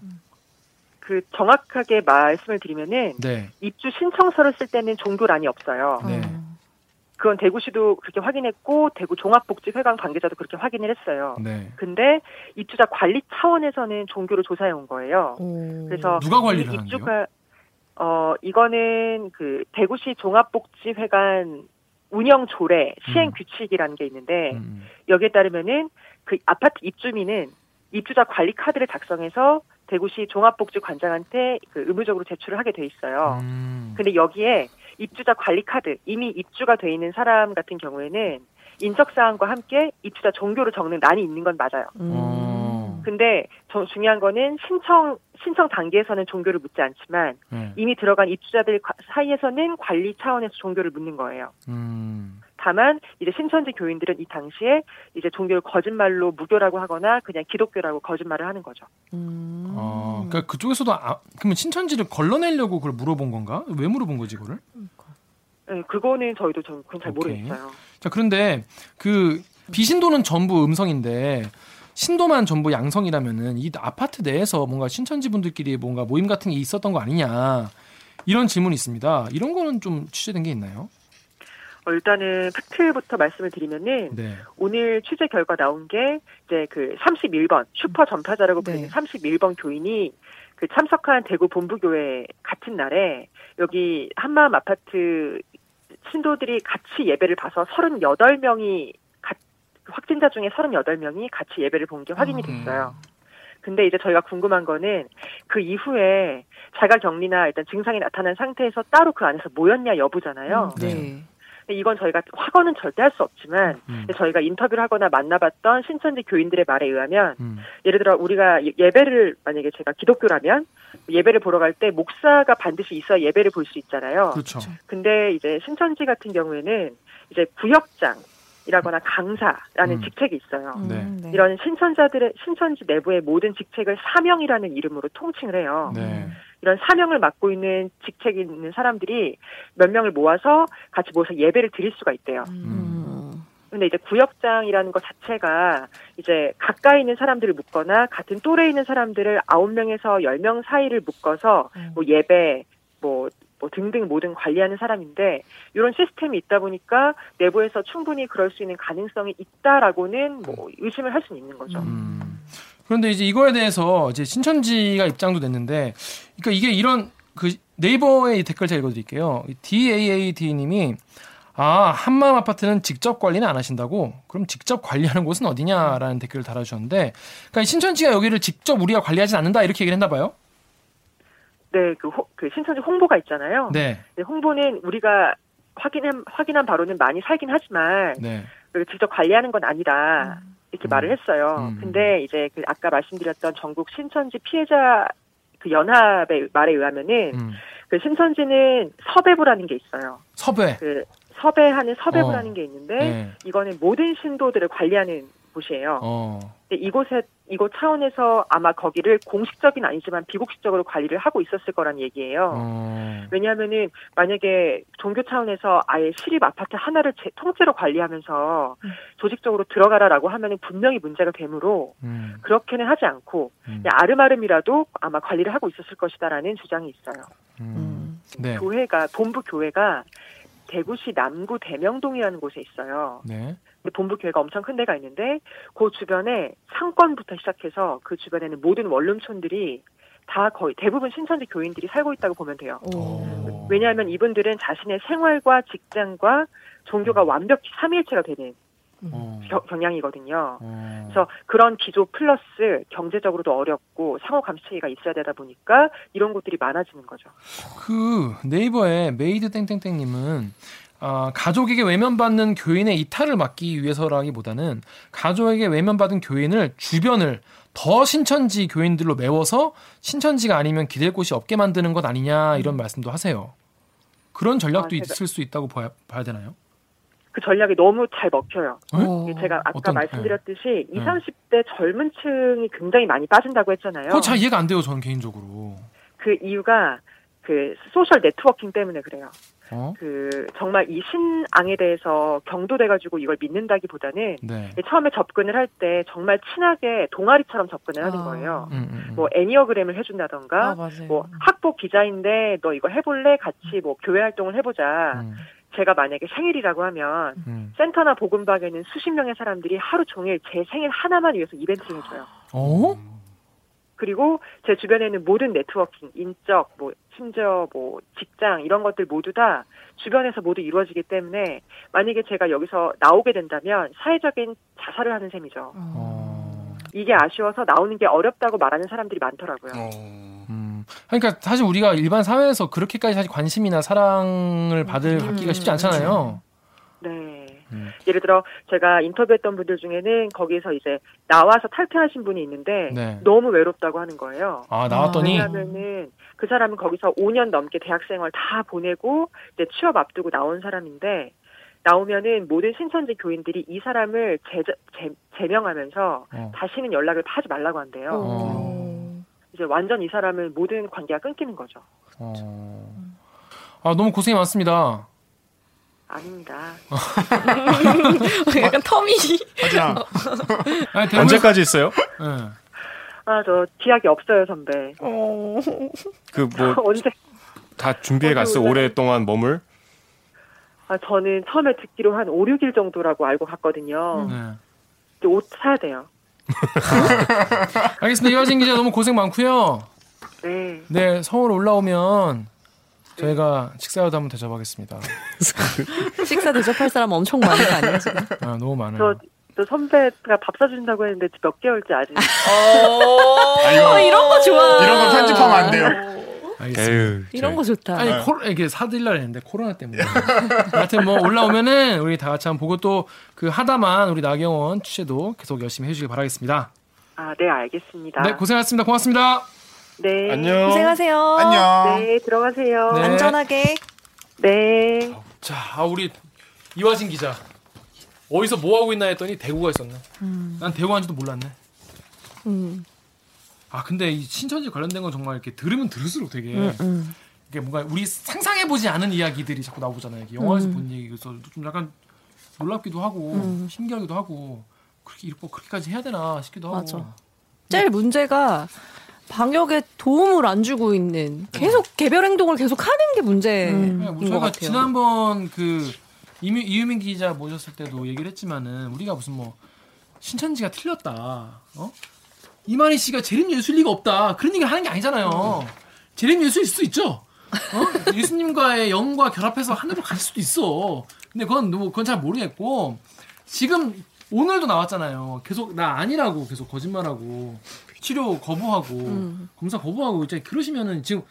그 정확하게 말씀을 드리면은 네. 입주 신청서를 쓸 때는 종교란이 없어요. 네. 그건 대구시도 그렇게 확인했고 대구 종합복지회관 관계자도 그렇게 확인을 했어요. 네. 근데 입주자 관리 차원에서는 종교를 조사해 온 거예요. 오. 그래서 누가 관리를 이 하는데요? 어 이거는 그 대구시 종합복지회관 운영 조례 시행 음. 규칙이라는 게 있는데 음. 여기에 따르면은 그 아파트 입주민은 입주자 관리 카드를 작성해서 대구시 종합복지관장한테 그 의무적으로 제출을 하게 돼 있어요. 음. 근데 여기에 입주자 관리 카드 이미 입주가 돼 있는 사람 같은 경우에는 인적 사항과 함께 입주자 종교를 적는 란이 있는 건 맞아요. 어. 근데 저 중요한 거는 신청 신청 단계에서는 종교를 묻지 않지만 네. 이미 들어간 입주자들 과- 사이에서는 관리 차원에서 종교를 묻는 거예요. 음. 다만 이제 신천지 교인들은 이 당시에 이제 종교를 거짓말로 무교라고 하거나 그냥 기독교라고 거짓말을 하는 거죠. 음. 어, 그러니까 그쪽에서도 아, 그러면 신천지를 걸러내려고 그걸 물어본 건가? 왜 물어본 거지 그거를? 네, 그거는 저희도 좀 그건 잘 오케이. 모르겠어요. 자 그런데 그 비신도는 전부 음성인데 신도만 전부 양성이라면은 이 아파트 내에서 뭔가 신천지 분들끼리 뭔가 모임 같은 게 있었던 거 아니냐 이런 질문이 있습니다. 이런 거는 좀 취재된 게 있나요? 어, 일단은 팩트부터 말씀을 드리면은 네. 오늘 취재 결과 나온 게 이제 그 31번 슈퍼 전파자라고 네. 불리는 31번 교인이 그 참석한 대구 본부교회 같은 날에 여기 한마음 아파트 신도들이 같이 예배를 봐서 38명이 확진자 중에 38명이 같이 예배를 본 게 확인이 됐어요. 근데 이제 저희가 궁금한 거는 그 이후에 자가 격리나 일단 증상이 나타난 상태에서 따로 그 안에서 모였냐 여부잖아요. 네. 근데 이건 저희가 확언은 절대 할 수 없지만 음. 저희가 인터뷰를 하거나 만나봤던 신천지 교인들의 말에 의하면 음. 예를 들어 우리가 예- 예배를 만약에 제가 기독교라면 예배를 보러 갈 때 목사가 반드시 있어야 예배를 볼 수 있잖아요. 그렇죠. 근데 이제 신천지 같은 경우에는 이제 부역장 이라거나 강사라는 음. 직책이 있어요. 음, 네. 네. 이런 신천자들의 신천지 내부의 모든 직책을 사명이라는 이름으로 통칭을 해요. 네. 이런 사명을 맡고 있는 직책이 있는 사람들이 몇 명을 모아서 같이 모여서 예배를 드릴 수가 있대요. 음. 근데 이제 구역장이라는 것 자체가 이제 가까이 있는 사람들을 묶거나 같은 또래에 있는 사람들을 아홉 명에서 열 명 사이를 묶어서 음. 뭐 예배 뭐, 뭐 등등 모든 관리하는 사람인데 이런 시스템이 있다 보니까 내부에서 충분히 그럴 수 있는 가능성이 있다라고는 뭐 의심을 할 수는 있는 거죠. 음. 그런데 이제 이거에 대해서 이제 신천지가 입장도 냈는데, 그러니까 이게 이런 그 네이버의 이 댓글 제가 읽어드릴게요. DAAD님이 아 한마음 아파트는 직접 관리는 안 하신다고? 그럼 직접 관리하는 곳은 어디냐라는 댓글을 달아주셨는데, 그러니까 신천지가 여기를 직접 우리가 관리하지 않는다 이렇게 얘기를 했나 봐요. 네, 그, 호- 그 신천지 홍보가 있잖아요. 네, 네, 홍보는 우리가 확인한 확인한 바로는 많이 살긴 하지만 네, 그 직접 관리하는 건 아니다 이렇게 음. 말을 했어요. 음. 근데 이제 그 아까 말씀드렸던 전국 신천지 피해자 그 연합의 말에 의하면은 음. 그 신천지는 섭외부라는 게 있어요. 섭외. 그 섭외하는 섭외부라는 어. 게 있는데 네. 이거는 모든 신도들을 관리하는 곳이에요. 어. 근데 이곳에 이곳 차원에서 아마 거기를 공식적인 아니지만 비공식적으로 관리를 하고 있었을 거란 얘기예요. 어. 왜냐하면은 만약에 종교 차원에서 아예 시립 아파트 하나를 제- 통째로 관리하면서 조직적으로 들어가라라고 하면은 분명히 문제가 되므로 음. 그렇게는 하지 않고 음. 아름아름이라도 아마 관리를 하고 있었을 것이다라는 주장이 있어요. 음. 네. 교회가 본부 교회가 대구시 남구 대명동이라는 곳에 있어요. 네. 근데 본부 교회가 엄청 큰 데가 있는데 그 주변에 상권부터 시작해서 그 주변에는 모든 원룸촌들이 다 거의 대부분 신천지 교인들이 살고 있다고 보면 돼요. 어. 왜냐하면 이분들은 자신의 생활과 직장과 종교가 완벽히 삼위일체가 되는 어. 겨- 경향이거든요. 어. 그래서 그런 기조 플러스 경제적으로도 어렵고 상호 감시체계가 있어야 되다 보니까 이런 곳들이 많아지는 거죠. 그 네이버에 메이드 땡땡땡님은 아, 가족에게 외면받는 교인의 이탈을 막기 위해서라기보다는 가족에게 외면받은 교인을 주변을 더 신천지 교인들로 메워서 신천지가 아니면 기댈 곳이 없게 만드는 것 아니냐 이런 말씀도 하세요. 그런 전략도 아, 제가- 있을 수 있다고 봐야, 봐야 되나요? 그 전략이 너무 잘 먹혀요. 어? 제가 아까 어떤- 말씀드렸듯이 20, 네. 30대 젊은 층이 굉장히 많이 빠진다고 했잖아요. 그거 잘 이해가 안 돼요, 저는 개인적으로. 그 이유가 그 소셜 네트워킹 때문에 그래요. 어? 그 정말 이 신앙에 대해서 경도돼가지고 이걸 믿는다기보다는 네. 처음에 접근을 할 때 정말 친하게 동아리처럼 접근을 하는 아. 거예요. 음, 음, 음. 뭐 애니어그램을 해준다던가 아. 뭐 학부 기자인데 너 이거 해볼래? 같이 뭐 교회 활동을 해보자. 음, 제가 만약에 생일이라고 하면 음. 센터나 복음방에는 수십 명의 사람들이 하루 종일 제 생일 하나만 위해서 이벤트를 해줘요. 어? 그리고 제 주변에는 모든 네트워킹, 인적, 뭐 심지어 뭐 직장 이런 것들 모두 다 주변에서 모두 이루어지기 때문에 만약에 제가 여기서 나오게 된다면 사회적인 자살을 하는 셈이죠. 어. 이게 아쉬워서 나오는 게 어렵다고 말하는 사람들이 많더라고요. 어. 음. 그러니까 사실 우리가 일반 사회에서 그렇게까지 사실 관심이나 사랑을 받을 받기가 쉽지 않잖아요. 네. 음. 예를 들어 제가 인터뷰했던 분들 중에는 거기서 이제 나와서 탈퇴하신 분이 있는데 네. 너무 외롭다고 하는 거예요. 아 나왔더니 왜냐하면은 그 사람은 거기서 5년 넘게 대학생활 다 보내고 이제 취업 앞두고 나온 사람인데 나오면은 모든 신천지 교인들이 이 사람을 제, 제, 제명하면서 어. 다시는 연락을 하지 말라고 한대요. 어. 이제 완전 이 사람은 모든 관계가 끊기는 거죠. 어. 아 너무 고생이 많습니다. 아닙니다. 약간 텀이. 하진아, 아니, 대부분- 언제까지 있어요? 네. 아, 저 기약이 없어요, 선배. 어. 그뭐 다 언제? 준비해 갔어 오랫동안 머물. 아, 저는 처음에 듣기로 한 5, 6일 정도라고 알고 갔거든요. 네. 이제 옷 사야 돼요. 알겠습니다. 이화진 기자 너무 고생 많고요. 네. 네 서울 올라오면 저희가 식사라도 한번 대접하겠습니다. 식사 대접할 사람 엄청 많은 거 아니에요 지금? 아, 너무 많아요. 저, 저 선배가 밥 사준다고 했는데 몇 개월째 아직. 아, 이거, 어, 이런 거 좋아. 이런 거 편집하면 안 돼요. 알겠습니다. 에휴. 이런 거 좋다. 아니 코로 이게 사들라 했는데 코로나 때문에. 하여튼 뭐 올라오면은 우리 다 같이 한번 보고 또 그 하다만 우리 나경원 취재도 계속 열심히 해주길 바라겠습니다. 아, 네, 알겠습니다. 네 고생하셨습니다. 고맙습니다. 네. 안녕. 고생하세요. 안녕. 네, 들어가세요. 네. 안전하게. 네. 자, 아, 우리 이화진 기자 어디서 뭐 하고 있나 했더니 대구가 있었네. 난 대구 한지도 몰랐네. 음. 아 근데 이 신천지 관련된 건 정말 이렇게 들으면 들을수록 되게 음, 음. 이게 뭔가 우리 상상해 보지 않은 이야기들이 자꾸 나오잖아요. 이게 영화에서 본 얘기 그래서 좀 약간 놀랍기도 하고 음. 신기하기도 하고 그렇게 이렇게 그렇게까지 해야 되나 싶기도 하고. 맞아. 제일 문제가 방역에 도움을 안 주고 있는 계속 개별 행동을 계속 하는 게 문제인 네, 뭐것 저희가 같아요. 지난번 그 이유, 이유민 기자 모셨을 때도 얘기를 했지만은 우리가 무슨 뭐 신천지가 틀렸다. 어? 이만희 씨가 재림 예수일 리가 없다. 그런 얘기를 하는 게 아니잖아요. 재림 예수일 수도 있죠. 어? 예수님과의 영과 결합해서 하늘로 갈 수도 있어. 근데 그건 뭐 그건 잘 모르겠고 지금 오늘도 나왔잖아요. 계속 나 아니라고 계속 거짓말하고 치료 거부하고 음. 검사 거부하고 이제 그러시면은 지금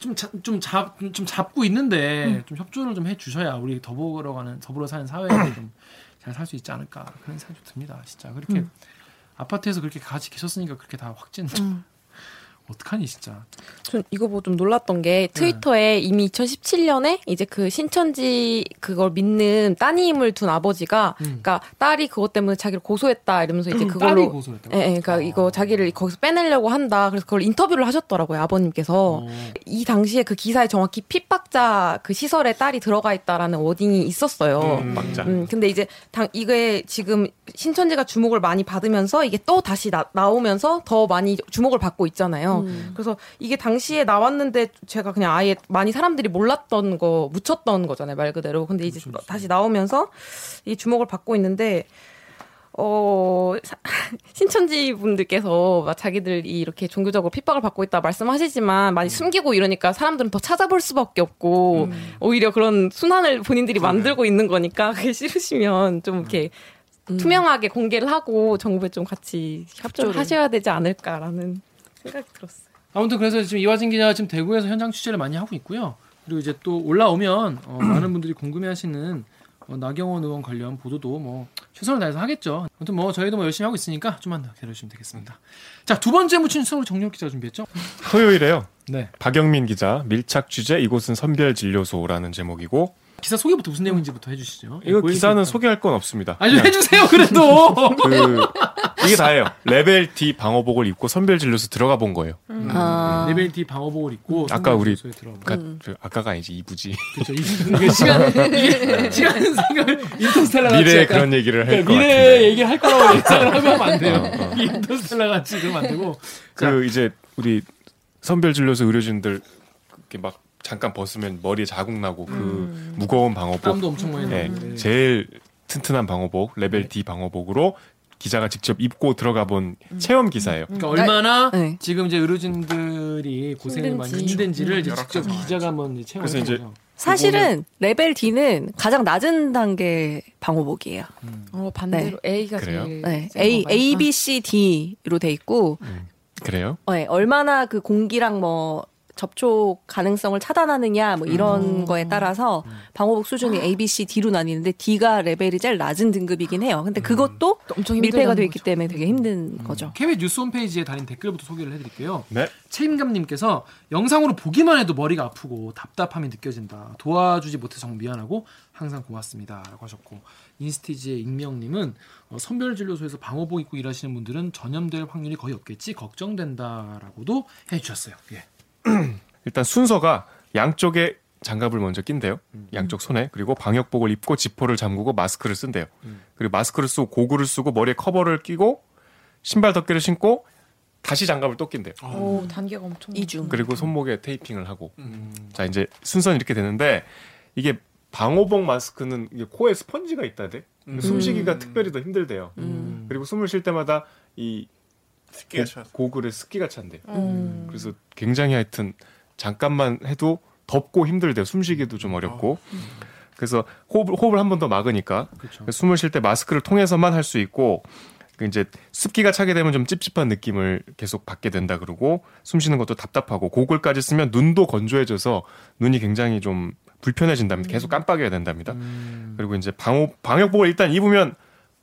좀좀잡좀 잡고 있는데 좀 협조를 좀 해 주셔야 우리 더불어 가는 더불어 사는 사회에 좀 잘 살 수 있지 않을까 그런 생각이 듭니다. 진짜 그렇게 아파트에서 그렇게 같이 계셨으니까 그렇게 다 확진 음. 어떡하니 진짜. 전 이거 보고 좀 놀랐던 게 트위터에 이미 2017년에 이제 그 신천지 그걸 믿는 따님을 둔 아버지가 그러니까 딸이 그것 때문에 자기를 고소했다 이러면서 이제 딸이 그걸로 고소했다고? 예, 예, 그러니까 이거 자기를 거기서 빼내려고 한다. 그래서 그걸 인터뷰를 하셨더라고요, 아버님께서. 이 당시에 그 기사에 정확히 핍박자 그 시설에 딸이 들어가 있다라는 워딩이 있었어요. 막자. 음, 근데 이제 당 이게 지금 신천지가 주목을 많이 받으면서 이게 또 다시 나, 나오면서 더 많이 주목을 받고 있잖아요. 그래서 이게 당시에 나왔는데 제가 그냥 아예 많이 사람들이 몰랐던 거 묻혔던 거잖아요, 말 그대로. 근데 이제 다시 나오면서 이 주목을 받고 있는데 어, 사- 신천지 분들께서 막 자기들이 이렇게 종교적으로 핍박을 받고 있다 말씀하시지만 많이 숨기고 이러니까 사람들은 더 찾아볼 수밖에 없고 오히려 그런 순환을 본인들이 만들고 있는 거니까 그게 싫으시면 좀 이렇게 투명하게 공개를 하고 정부에 좀 같이 협조를. 하셔야 되지 않을까라는 생각이 들었어요. 아무튼 그래서 지금 이화진 기자가 지금 대구에서 현장 취재를 많이 하고 있고요. 그리고 이제 또 올라오면 어, 많은 분들이 궁금해하시는 어, 나경원 의원 관련 보도도 뭐 최선을 다해서 하겠죠. 아무튼 뭐 저희도 뭐 열심히 하고 있으니까 좀만 더 기다려주시면 되겠습니다. 자 두 번째 묻힌 수업을 정렬 기자가 준비했죠. 토요일에요. 네. 박영민 기자 밀착 취재 이곳은 선별 진료소라는 제목이고 기사 소개부터 무슨 내용인지부터 해주시죠. 이거 보여주실 기사는 거. 소개할 건 없습니다. 아니 좀 해주세요 그래도. 그 이게 다예요. 레벨 D 방호복을 입고 선별 진료소 들어가 본 거예요. 아. 레벨 D 방호복을 입고 아까 우리. 그러니까 그 아까가 아니지 이부지 그렇죠. 이게 시간 이게 시간 생각을 인터스텔라 약간 그런 얘기를 할것 그러니까 미래. 얘기를 할 거라고 예상을 하면 안 돼요. 어, 어. 이 인터스텔라 같이 그러면 안 되고. 자, 그 이제 우리 선별 진료소 의료진들 이렇게 막 잠깐 벗으면 머리에 자국 나고 그 무거운 방호복 땀도 엄청 많이 네, 나는데. 제일 튼튼한 방호복 레벨 D 방호복으로 기자가 직접 입고 들어가 본 체험 기사예요. 그러니까 얼마나 네. 지금 이제 의료진들이 고생을 많이 힘든지. 힘든지를 이제 직접 기자가 한번 체험을 그래서 이제. 사실은 레벨 D는 가장 낮은 단계 방호복이에요. 어 반대로 A가 그래요? 제일 네. 센 A? A, B, C, D로 돼 있고, 그래요? 어, 네, 얼마나 그 공기랑 뭐 접촉 가능성을 차단하느냐 뭐 이런 거에 따라서 방호복 수준이 A, B, C, D로 나뉘는데 D가 레벨이 제일 낮은 등급이긴 해요. 근데 그것도 엄청 밀폐가 돼 있기. 때문에 되게 힘든 거죠. KBS 뉴스 홈페이지에 달린 댓글부터 소개를 해드릴게요. 네. 최임감님께서 영상으로 보기만 해도 머리가 아프고 답답함이 느껴진다. 도와주지 못해서 정말 미안하고 항상 고맙습니다라고 하셨고 인스티지의 익명님은 어, 선별진료소에서 방호복 입고 일하시는 분들은 전염될 확률이 거의 없겠지 걱정된다라고도 해주셨어요. 예. 일단 순서가 양쪽에 장갑을 먼저 낀대요. 양쪽 손에 그리고 방역복을 입고 지퍼를 잠그고 마스크를 쓴대요. 그리고 마스크를 쓰고 고글을 쓰고 머리에 커버를 끼고 신발 덮개를 신고 다시 장갑을 또 낀대요. 오 단계가 엄청 이중. 그리고 손목에 테이핑을 하고 자 이제 순서는 이렇게 되는데 이게 방호복 마스크는 이게 코에 스펀지가 있다대 숨쉬기가 특별히 더 힘들대요. 그리고 숨을 쉴 때마다 이 습기가 차서. 고글에 습기가 찬대요. 음. 그래서 굉장히 하여튼 잠깐만 해도 덥고 힘들대요. 숨쉬기도 좀 어렵고. 그래서 호흡을, 호흡을 한 번 더 막으니까 그렇죠. 숨을 쉴 때 마스크를 통해서만 할 수 있고 그 이제 습기가 차게 되면 좀 찝찝한 느낌을 계속 받게 된다 그러고 숨 쉬는 것도 답답하고 고글까지 쓰면 눈도 건조해져서 눈이 굉장히 좀 불편해진답니다. 계속 깜빡여야 된답니다. 그리고 이제 방호 방역복을 일단 입으면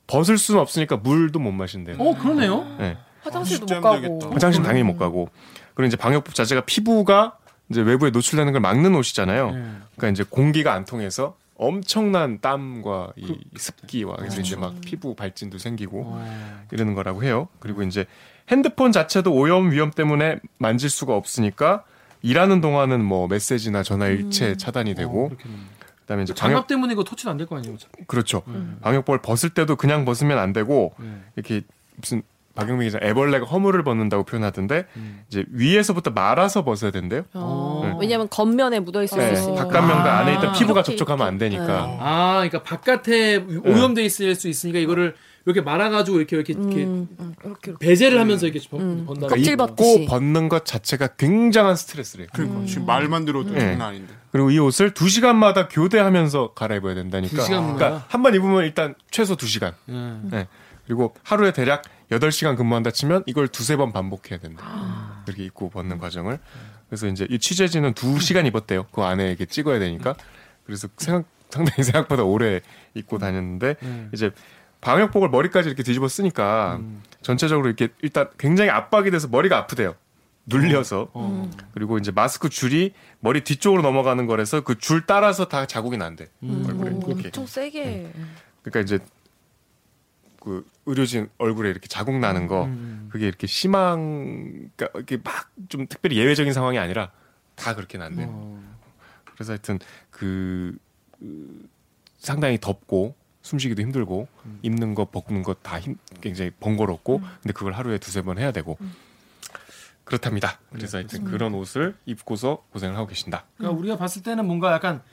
벗을 수는 없으니까 물도 못 마신대요. 어 그러네요. 네. 화장실도 못 가고. 화장실 당연히 못 가고 그리고 이제 방역복 자체가 피부가 이제 외부에 노출되는 걸 막는 옷이잖아요. 네. 그러니까 이제 공기가 안 통해서 엄청난 땀과 이 습기와 그래서 이제 막 피부 발진도 생기고 어. 이러는 거라고 해요. 그리고 이제 핸드폰 자체도 오염 위험 때문에 만질 수가 없으니까 일하는 동안은 뭐 메시지나 전화 일체 차단이 어, 되고 그렇겠네요. 그다음에 이제 방역 장갑 때문에 이거 터치도 안될 거 아니에요. 어차피. 그렇죠. 방역복을 벗을 때도 그냥 벗으면 안 되고 네. 이렇게 무슨 박영민 기자 애벌레가 허물을 벗는다고 표현하던데 이제 위에서부터 말아서 벗어야 된대요. 어. 네. 왜냐면 겉면에 묻어 있을 네, 수 있으니까. 바깥면과 아. 안에 있던 피부가 이렇게, 접촉하면 안 되니까. 아, 그러니까 바깥에 오염돼 있을 수 있으니까 이거를 이렇게 말아가지고 이렇게 이렇게 이렇게 음, 배제를 하면서 이렇게 번, 음. 번다. 껍질 그러니까 벗듯이. 입고 벗는 것 자체가 굉장한 스트레스래요. 그러니까 지금 말만 들어도 네. 장난 아닌데. 그리고 이 옷을 두 시간마다 교대하면서 갈아입어야 된다니까. 두 시간마다? 그러니까 한 번 입으면 일단 최소 두 시간. 예. 네. 그리고 하루에 대략 8시간 근무한다 치면 이걸 두세 번 반복해야 된다. 이렇게 입고 벗는 과정을. 그래서 이제 이 취재진은 두 시간 입었대요. 그 안에 이렇게 찍어야 되니까. 그래서 생각, 상당히 생각보다 오래 입고 다녔는데 음. 이제 방역복을 머리까지 이렇게 뒤집어 쓰니까 전체적으로 이렇게 일단 굉장히 압박이 돼서 머리가 아프대요. 눌려서 어. 그리고 이제 마스크 줄이 머리 뒤쪽으로 넘어가는 거라서 그 줄 따라서 다 자국이 난대. 음. 얼굴에 오, 그렇게. 엄청 세게. 그러니까 이제 그 의료진 얼굴에 이렇게 자국 나는 거 음. 그게 이렇게 심한 그러니까 이렇게 막 좀 특별히 예외적인 상황이 아니라 다 그렇게 난대. 요 어. 그래서 하여튼 그, 그 상당히 덥고 숨쉬기도 힘들고 음. 입는 거 벗는 거 다 굉장히 번거롭고 근데 그걸 하루에 두세 번 해야 되고 그렇답니다. 그래서 하여튼 그런 옷을 입고서 고생을 하고 계신다. 그러니까 우리가 봤을 때는 뭔가 약간 막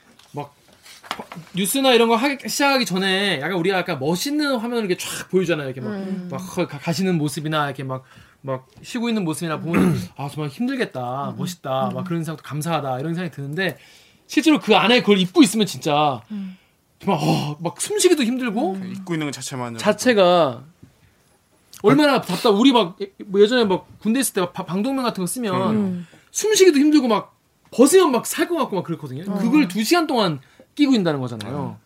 뉴스나 이런 거 하기, 시작하기 전에 약간 우리가 약간 멋있는 화면을 이렇게 쫙 보여주잖아요. 이렇게 막, 막 가- 가시는 모습이나 이렇게 막, 막 쉬고 있는 모습이나 보면 아 정말 힘들겠다, 멋있다, 막 그런 생각도 감사하다 이런 생각이 드는데 실제로 그 안에 그걸 입고 있으면 진짜 정말 어, 막 숨쉬기도 힘들고 입고 있는 것 자체만 자체가 얼마나 답답. 우리 막 예- 뭐 예전에 막 군대 있을 때막 바- 방독면 같은 거 쓰면 숨쉬기도 힘들고 막 벗으면 막 살 것 같고 막 그렇거든요. 그걸 두 시간 동안 끼고 있다는 거잖아요.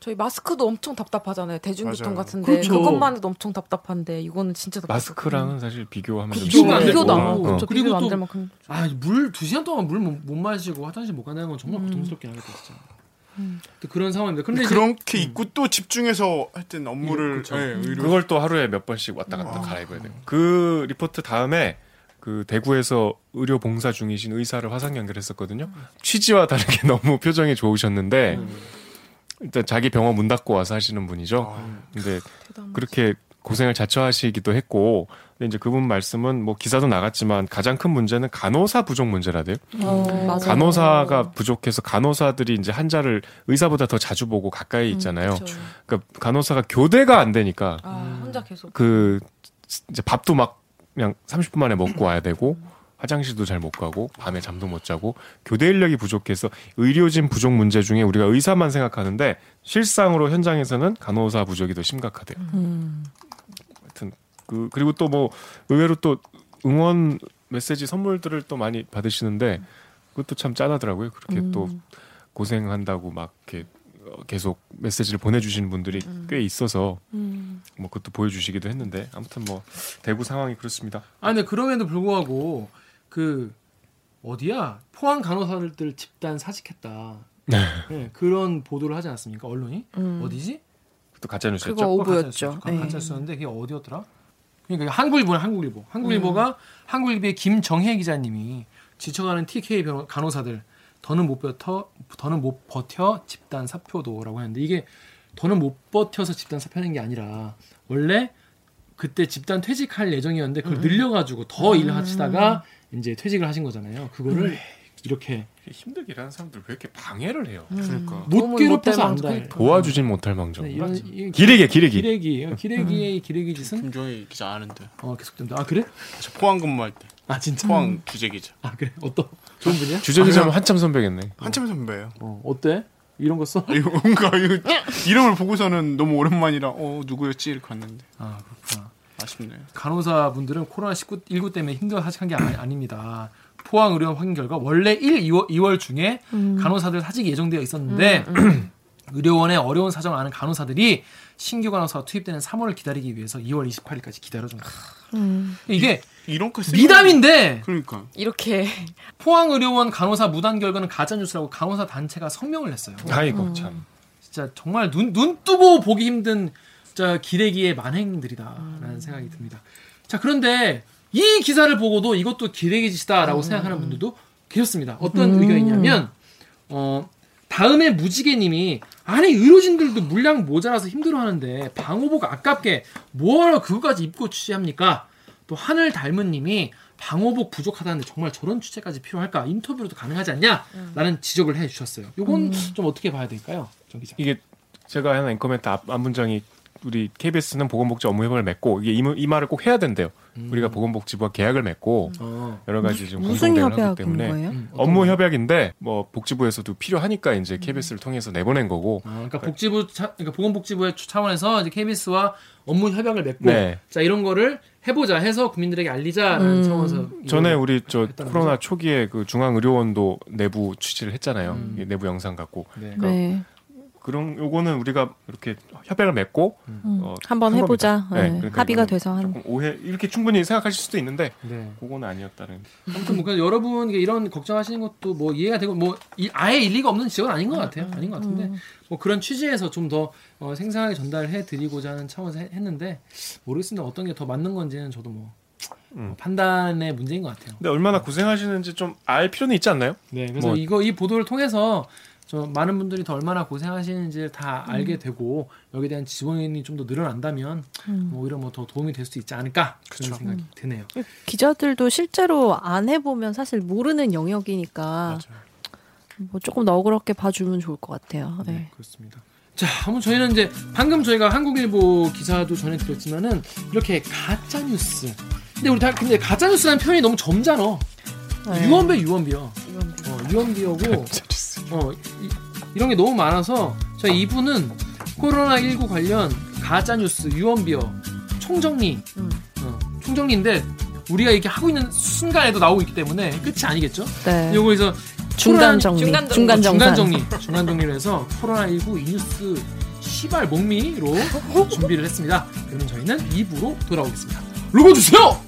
저희 마스크도 엄청 답답하잖아요. 대중교통 맞아요. 같은데 그렇죠. 그것만 해도 엄청 답답한데 이거는 진짜 답답해요. 마스크랑은 사실 비교하면 좀 비교가 안. 되고. 비교도 안 어, 하고 어. 저 그리고 또- 만큼 아, 물두 시간 동안 물 못 마시고 화장실 못 간다는 건 정말 고통스럽긴 하겠다, 진짜. 또 그런 상황입니다. 근데 이제 그렇게 입고 또 집중해서 하여튼 업무를. 예, 의료 그걸 또 하루에 몇 번씩 왔다 갔다 갈아입어야 돼요. 그 리포트 다음에 그 대구에서 의료 봉사 중이신 의사를 화상 연결했었거든요. 취지와 다르게 너무 표정이 좋으셨는데 일단 자기 병원 문 닫고 와서 하시는 분이죠. 근데 그렇게 고생을 자처하시기도 했고 근데 이제 그분 말씀은 뭐 기사도 나갔지만 가장 큰 문제는 간호사 부족 문제라대요. 어. 간호사가 부족해서 간호사들이 이제 환자를 의사보다 더 자주 보고 가까이 있잖아요. 그러니까 간호사가 교대가 안 되니까 아 혼자 계속 그 이제 밥도 막 그냥 30분 만에 먹고 와야 되고 화장실도 잘 못 가고 밤에 잠도 못 자고 교대 인력이 부족해서 의료진 부족 문제 중에 우리가 의사만 생각하는데 실상으로 현장에서는 간호사 부족이 더 심각하대요. 음. 하여튼 그 그리고 또 뭐 의외로 또 응원 메시지 선물들을 또 많이 받으시는데 그것도 참 짠하더라고요. 그렇게 또 고생한다고 막 이렇게 어, 계속 메시지를 보내주시는 분들이 꽤 있어서 뭐 그것도 보여주시기도 했는데 아무튼 뭐 대구 상황이 그렇습니다. 아 근데 그럼에도 불구하고 그 어디야 포항 간호사들 집단 사직했다. 네, 그런 보도를 하지 않았습니까 언론이 어디지? 또 가짜 뉴스였죠. 그거 오보였죠. 가짜 네. 가짜였었는데 그게 어디였더라? 그러니까 한국일보는 한국일보. 한국일보가 한국일보의 김정혜 기자님이 지쳐가는 TK 변호- 간호사들 더는 못 버텨 더는 못 버텨 집단 사표도라고 했는데 이게 더는 못 버텨서 집단 사표하는 게 아니라 원래 그때 집단 퇴직할 예정이었는데 그걸 늘려가지고 더 일을 하시다가 이제 퇴직을 하신 거잖아요. 그거를 이렇게 힘들게 일하는 사람들 왜 이렇게 방해를 해요? 그러니까 못 도움을 괴롭혀서 못안될 달. 도와주진 못할 망정. 네, 이런 이- 기레기 기레기. 기레기 기레기의 기레기 짓은 김종희 기자 아는데 어 계속된다. 아 그래? 저 포항 근무할 때 아 진짜? 포항 주재 기자 아 그래? 어떤 좋은 분이야? 주제 기자면 한참 선배겠네. 한참 선배예요. 어 어때? 이런 거 써? 이거 뭔가 이거 이름을 보고서는 너무 오랜만이라 어 누구였지 이렇게 봤는데 아 그렇구나. 아쉽네요. 간호사 분들은 코로나 19 19 때문에 힘들어 하직한 게 아니, 아닙니다. 포항 의료원 확인 결과 원래 1, 2월, 2월 중에 간호사들 사직이 예정되어 있었는데 의료원의 어려운 사정을 아는 간호사들이 신규 간호사가 투입되는 3월을 기다리기 위해서 2월 28일까지 기다려준 거예요. 이게 이런 거 쓰면- 미담인데 그러니까 이렇게 포항 의료원 간호사 무단 결과는 가짜 뉴스라고 간호사 단체가 성명을 냈어요. 아이고 참. 진짜 정말 눈, 눈 뜨고 보기 힘든 진짜 기레기의 만행들이다라는 생각이 듭니다. 자, 그런데 이 기사를 보고도 이것도 기레기 짓이다라고 생각하는 분들도 계셨습니다. 어떤 의견이냐면, 어, 다음에 무지개님이 아니 의료진들도 물량 모자라서 힘들어하는데 방호복 아깝게 뭐하러 그거까지 입고 취재합니까? 또 하늘 닮은님이 방호복 부족하다는데 정말 저런 취재까지 필요할까? 인터뷰로도 가능하지 않냐? 라는 지적을 해주셨어요. 이건 좀 어떻게 봐야 될까요, 정 기자? 이게 제가 하는 앵커멘트 앞, 앞 문장이 우리 KBS는 보건복지 업무협약을 맺고 이게 이, 말- 이 말을 꼭 해야 된대요. 우리가 보건복지부와 계약을 맺고 어. 여러 가지 지금 공동대응을 하기 때문에? 음, 업무 협약인데 뭐 복지부에서도 필요하니까 이제 KBS를 통해서 내보낸 거고 아, 그러니까 복지부 차, 그러니까 보건복지부의 차원에서 이제 KBS와 업무 협약을 맺고 네. 자 이런 거를 해보자 해서 국민들에게 알리자라는 차원에서 전에 우리 저 코로나 거죠? 초기에 그 중앙의료원도 내부 취재를 했잖아요. 이 내부 영상 갖고 네. 네. 그런 요거는 우리가 이렇게 협약을 맺고 음, 어, 한번 한 해보자. 네, 네, 그러니까 합의가 돼서 한. 조금 오해 이렇게 충분히 생각하실 수도 있는데 네. 그거는 아니었다는. 아무튼 뭐 그래서 여러분 이런 걱정하시는 것도 뭐 이해가 되고 뭐 이- 아예 일리가 없는 지적은 아닌 것 같아요. 아닌 것 같은데 뭐 그런 취지에서 좀 더 어, 생생하게 전달해 드리고자 하는 차원에서 해- 했는데 모르겠습니다. 어떤 게 더 맞는 건지는 저도 뭐 음. 어, 판단의 문제인 것 같아요. 근데 얼마나 고생하시는지 좀 알 필요는 있지 않나요? 네, 그래서 뭐- 이거 이 보도를 통해서 저 많은 분들이 더 얼마나 고생하시는지를 다 알게 되고 여기에 대한 지원이 좀 더 늘어난다면 뭐 오히려 뭐 더 도움이 될 수도 있지 않을까 그런 그쵸. 생각이 드네요. 기자들도 실제로 안 해보면 사실 모르는 영역이니까 뭐 조금 너그럽게 봐주면 좋을 것 같아요. 네. 네, 그렇습니다. 자, 한번 저희는 이제 방금 저희가 한국일보 기사도 전해드렸지만은 이렇게 가짜 뉴스. 근데 우리 다 근데 가짜 뉴스라는 표현이 너무 점잖어. 네. 유언비 유언비요. 어, 유언비어고 어, 이, 런게 너무 많아서 저희 이분은 코로나 19 관련 가짜 뉴스 유언비어 총정리 음. 어, 총정리인데 우리가 이렇게 하고 있는 순간에도 나오고 있기 때문에 끝이 아니겠죠? 네. 요거 그래서 중간 코로나- 정리, 중간 정리. 중간 중간. 정리, 중간 정리를 해서 코로나19 이 뉴스 시발 목미로 준비를 했습니다. 그러면 저희는 2부로 돌아오겠습니다. 로고 주세요!